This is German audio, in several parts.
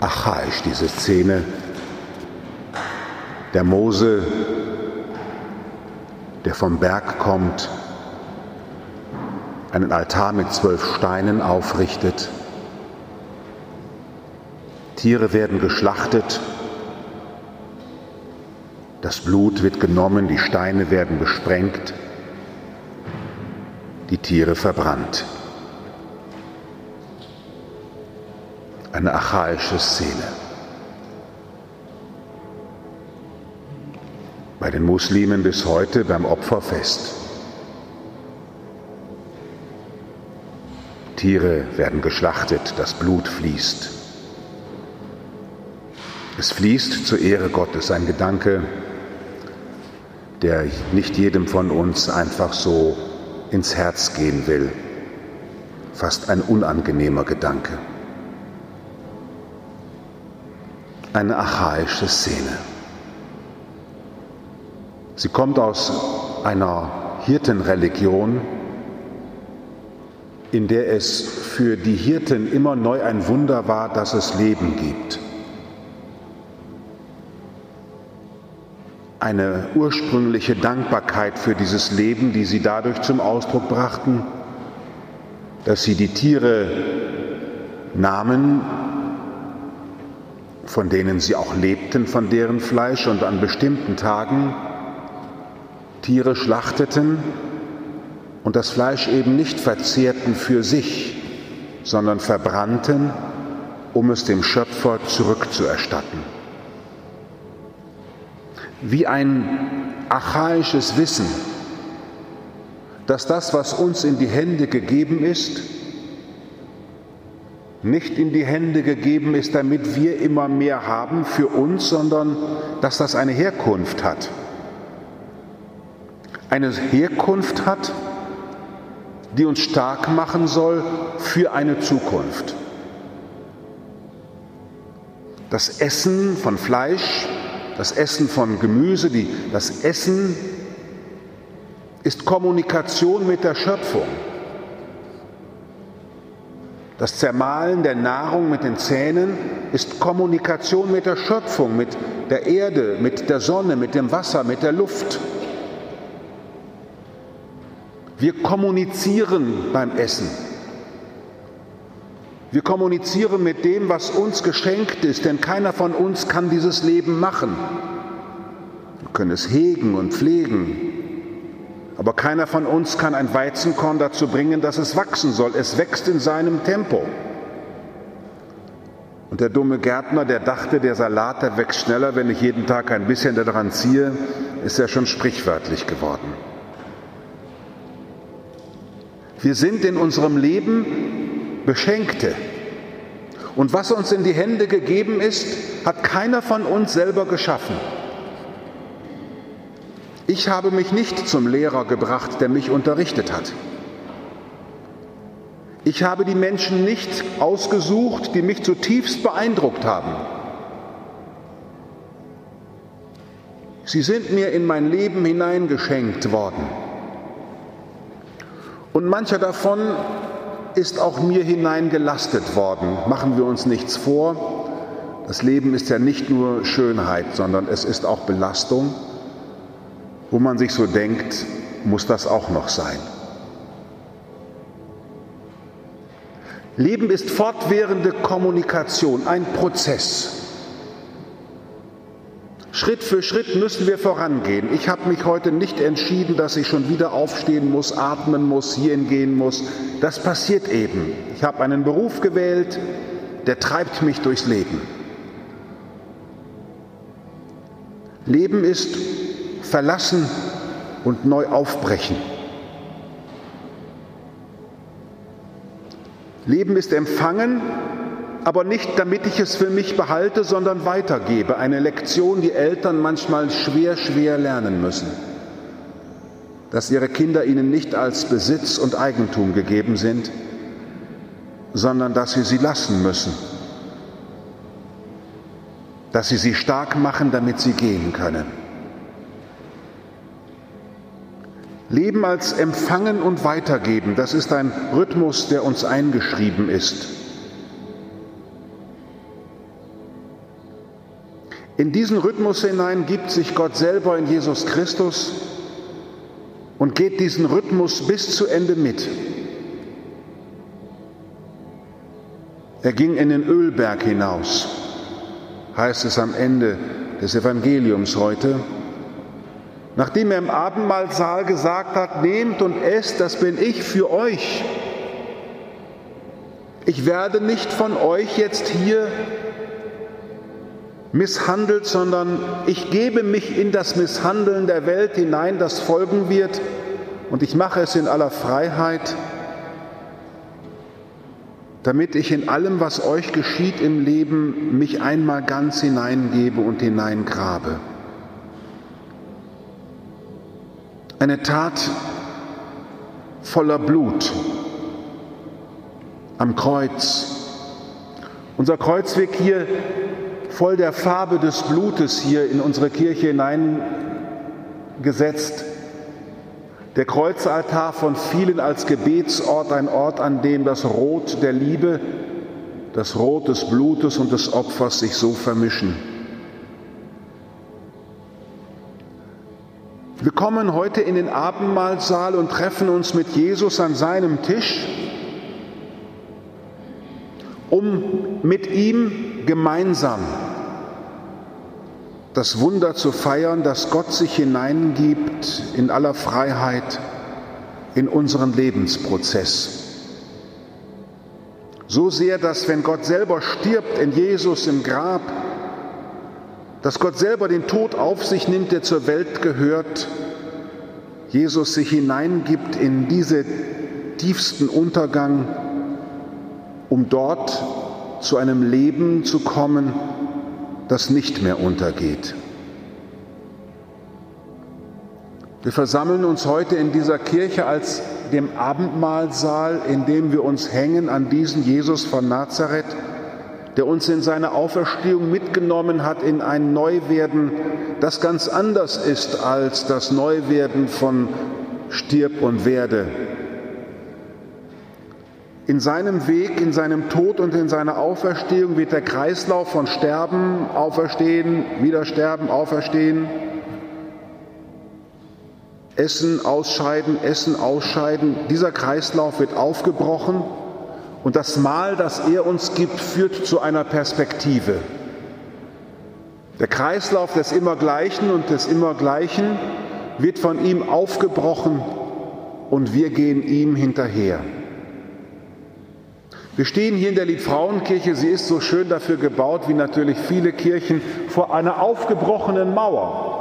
archaisch, diese Szene. Der Mose, der vom Berg kommt, einen Altar mit zwölf Steinen aufrichtet. Tiere werden geschlachtet, das Blut wird genommen, die Steine werden gesprengt, die Tiere verbrannt. Eine archaische Szene. Bei den Muslimen bis heute beim Opferfest. Tiere werden geschlachtet, das Blut fließt. Es fließt zur Ehre Gottes, ein Gedanke, der nicht jedem von uns einfach so ins Herz gehen will. Fast ein unangenehmer Gedanke. Eine archaische Szene. Sie kommt aus einer Hirtenreligion, in der es für die Hirten immer neu ein Wunder war, dass es Leben gibt. eine ursprüngliche Dankbarkeit für dieses Leben, die sie dadurch zum Ausdruck brachten, dass sie die Tiere nahmen, von denen sie auch lebten, von deren Fleisch und an bestimmten Tagen Tiere schlachteten und das Fleisch eben nicht verzehrten für sich, sondern verbrannten, um es dem Schöpfer zurückzuerstatten. Wie ein archaisches Wissen, dass das, was uns in die Hände gegeben ist, nicht in die Hände gegeben ist, damit wir immer mehr haben für uns, sondern dass das eine Herkunft hat. Eine Herkunft hat, die uns stark machen soll für eine Zukunft. Das Essen von Fleisch, das Essen von Gemüse, die, das Essen ist Kommunikation mit der Schöpfung. Das Zermahlen der Nahrung mit den Zähnen ist Kommunikation mit der Schöpfung, mit der Erde, mit der Sonne, mit dem Wasser, mit der Luft. Wir kommunizieren beim Essen. Wir kommunizieren mit dem, was uns geschenkt ist, denn keiner von uns kann dieses Leben machen. Wir können es hegen und pflegen, aber keiner von uns kann ein Weizenkorn dazu bringen, dass es wachsen soll. Es wächst in seinem Tempo. Und der dumme Gärtner, der dachte, der Salat, der wächst schneller, wenn ich jeden Tag ein bisschen daran ziehe, ist ja schon sprichwörtlich geworden. Wir sind in unserem Leben Beschenkte. Und was uns in die Hände gegeben ist, hat keiner von uns selber geschaffen. Ich habe mich nicht zum Lehrer gebracht, der mich unterrichtet hat. Ich habe die Menschen nicht ausgesucht, die mich zutiefst beeindruckt haben. Sie sind mir in mein Leben hineingeschenkt worden. Und mancher davon ist auch mir hineingelastet worden. Machen wir uns nichts vor. Das Leben ist ja nicht nur Schönheit, sondern es ist auch Belastung, wo man sich so denkt, muss das auch noch sein. Leben ist fortwährende Kommunikation, ein Prozess. Schritt für Schritt müssen wir vorangehen. Ich habe mich heute nicht entschieden, dass ich schon wieder aufstehen muss, atmen muss, hierhin gehen muss. Das passiert eben. Ich habe einen Beruf gewählt, der treibt mich durchs Leben. Leben ist verlassen und neu aufbrechen. Leben ist empfangen aber nicht damit ich es für mich behalte, sondern weitergebe. Eine Lektion, die Eltern manchmal schwer, schwer lernen müssen. Dass ihre Kinder ihnen nicht als Besitz und Eigentum gegeben sind, sondern dass sie sie lassen müssen. Dass sie sie stark machen, damit sie gehen können. Leben als Empfangen und Weitergeben, das ist ein Rhythmus, der uns eingeschrieben ist. In diesen Rhythmus hinein gibt sich Gott selber in Jesus Christus und geht diesen Rhythmus bis zu Ende mit. Er ging in den Ölberg hinaus, heißt es am Ende des Evangeliums heute. Nachdem er im Abendmahlsaal gesagt hat, nehmt und esst, das bin ich für euch. Ich werde nicht von euch jetzt hier misshandelt, sondern ich gebe mich in das Misshandeln der Welt hinein, das folgen wird, und ich mache es in aller Freiheit, damit ich in allem, was euch geschieht im Leben, mich einmal ganz hineingebe und hineingrabe. Eine Tat voller Blut am Kreuz. Unser Kreuzweg hier voll der Farbe des Blutes hier in unsere Kirche hineingesetzt. Der Kreuzaltar von vielen als Gebetsort, ein Ort, an dem das Rot der Liebe, das Rot des Blutes und des Opfers sich so vermischen. Wir kommen heute in den Abendmahlsaal und treffen uns mit Jesus an seinem Tisch, um mit ihm gemeinsam das Wunder zu feiern, dass Gott sich hineingibt in aller Freiheit in unseren Lebensprozess. So sehr, dass wenn Gott selber stirbt in Jesus im Grab, dass Gott selber den Tod auf sich nimmt, der zur Welt gehört, Jesus sich hineingibt in diese tiefsten Untergang, um dort zu einem Leben zu kommen, das nicht mehr untergeht. Wir versammeln uns heute in dieser Kirche als dem Abendmahlsaal, in dem wir uns hängen an diesen Jesus von Nazareth, der uns in seine Auferstehung mitgenommen hat in ein Neuwerden, das ganz anders ist als das Neuwerden von Stirb und Werde, in seinem Weg, in seinem Tod und in seiner Auferstehung wird der Kreislauf von Sterben, Auferstehen, wieder Sterben, Auferstehen, Essen, Ausscheiden, Essen, Ausscheiden, dieser Kreislauf wird aufgebrochen und das Mahl, das er uns gibt, führt zu einer Perspektive. Der Kreislauf des Immergleichen und des Immergleichen wird von ihm aufgebrochen und wir gehen ihm hinterher. Wir stehen hier in der Liedfrauenkirche, sie ist so schön dafür gebaut, wie natürlich viele Kirchen, vor einer aufgebrochenen Mauer.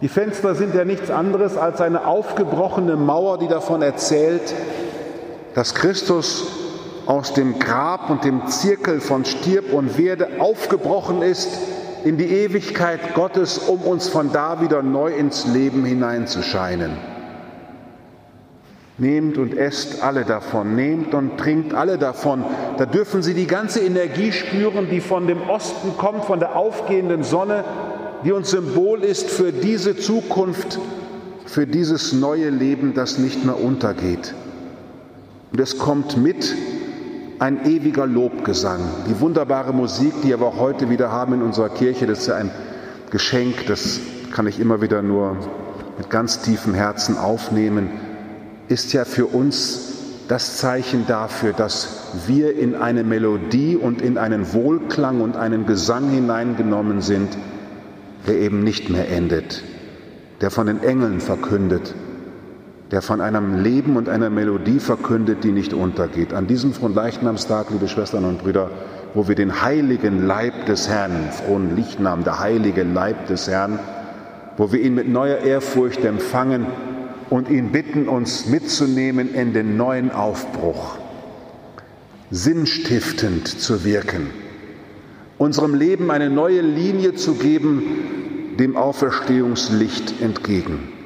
Die Fenster sind ja nichts anderes als eine aufgebrochene Mauer, die davon erzählt, dass Christus aus dem Grab und dem Zirkel von Stirb und Werde aufgebrochen ist in die Ewigkeit Gottes, um uns von da wieder neu ins Leben hineinzuscheinen. Nehmt und esst alle davon, nehmt und trinkt alle davon. Da dürfen Sie die ganze Energie spüren, die von dem Osten kommt, von der aufgehenden Sonne, die uns Symbol ist für diese Zukunft, für dieses neue Leben, das nicht mehr untergeht. Und es kommt mit ein ewiger Lobgesang. Die wunderbare Musik, die wir auch heute wieder haben in unserer Kirche, das ist ja ein Geschenk, das kann ich immer wieder nur mit ganz tiefem Herzen aufnehmen ist ja für uns das Zeichen dafür, dass wir in eine Melodie und in einen Wohlklang und einen Gesang hineingenommen sind, der eben nicht mehr endet, der von den Engeln verkündet, der von einem Leben und einer Melodie verkündet, die nicht untergeht. An diesem Fronleichnamstag, liebe Schwestern und Brüder, wo wir den heiligen Leib des Herrn, frohen Lichtnamen, der heilige Leib des Herrn, wo wir ihn mit neuer Ehrfurcht empfangen, und ihn bitten, uns mitzunehmen in den neuen Aufbruch, sinnstiftend zu wirken, unserem Leben eine neue Linie zu geben, dem Auferstehungslicht entgegen.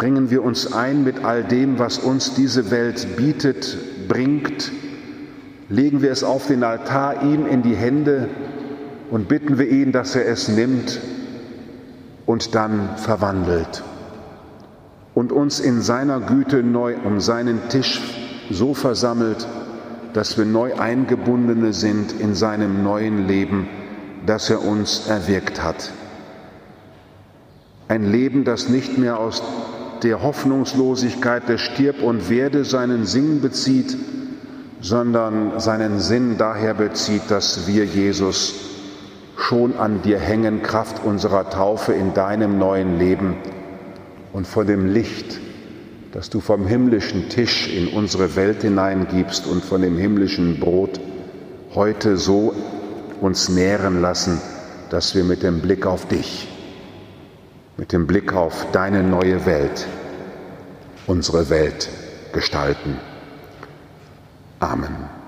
Bringen wir uns ein mit all dem, was uns diese Welt bietet, bringt, legen wir es auf den Altar ihm in die Hände und bitten wir ihn, dass er es nimmt und dann verwandelt und uns in seiner Güte neu um seinen Tisch so versammelt, dass wir neu eingebundene sind in seinem neuen Leben, das er uns erwirkt hat. Ein Leben, das nicht mehr aus der Hoffnungslosigkeit des Stirb und Werde seinen Sinn bezieht, sondern seinen Sinn daher bezieht, dass wir, Jesus, schon an dir hängen, Kraft unserer Taufe in deinem neuen Leben und von dem Licht, das du vom himmlischen Tisch in unsere Welt hineingibst und von dem himmlischen Brot heute so uns nähren lassen, dass wir mit dem Blick auf dich, mit dem Blick auf deine neue Welt, unsere Welt gestalten. Amen.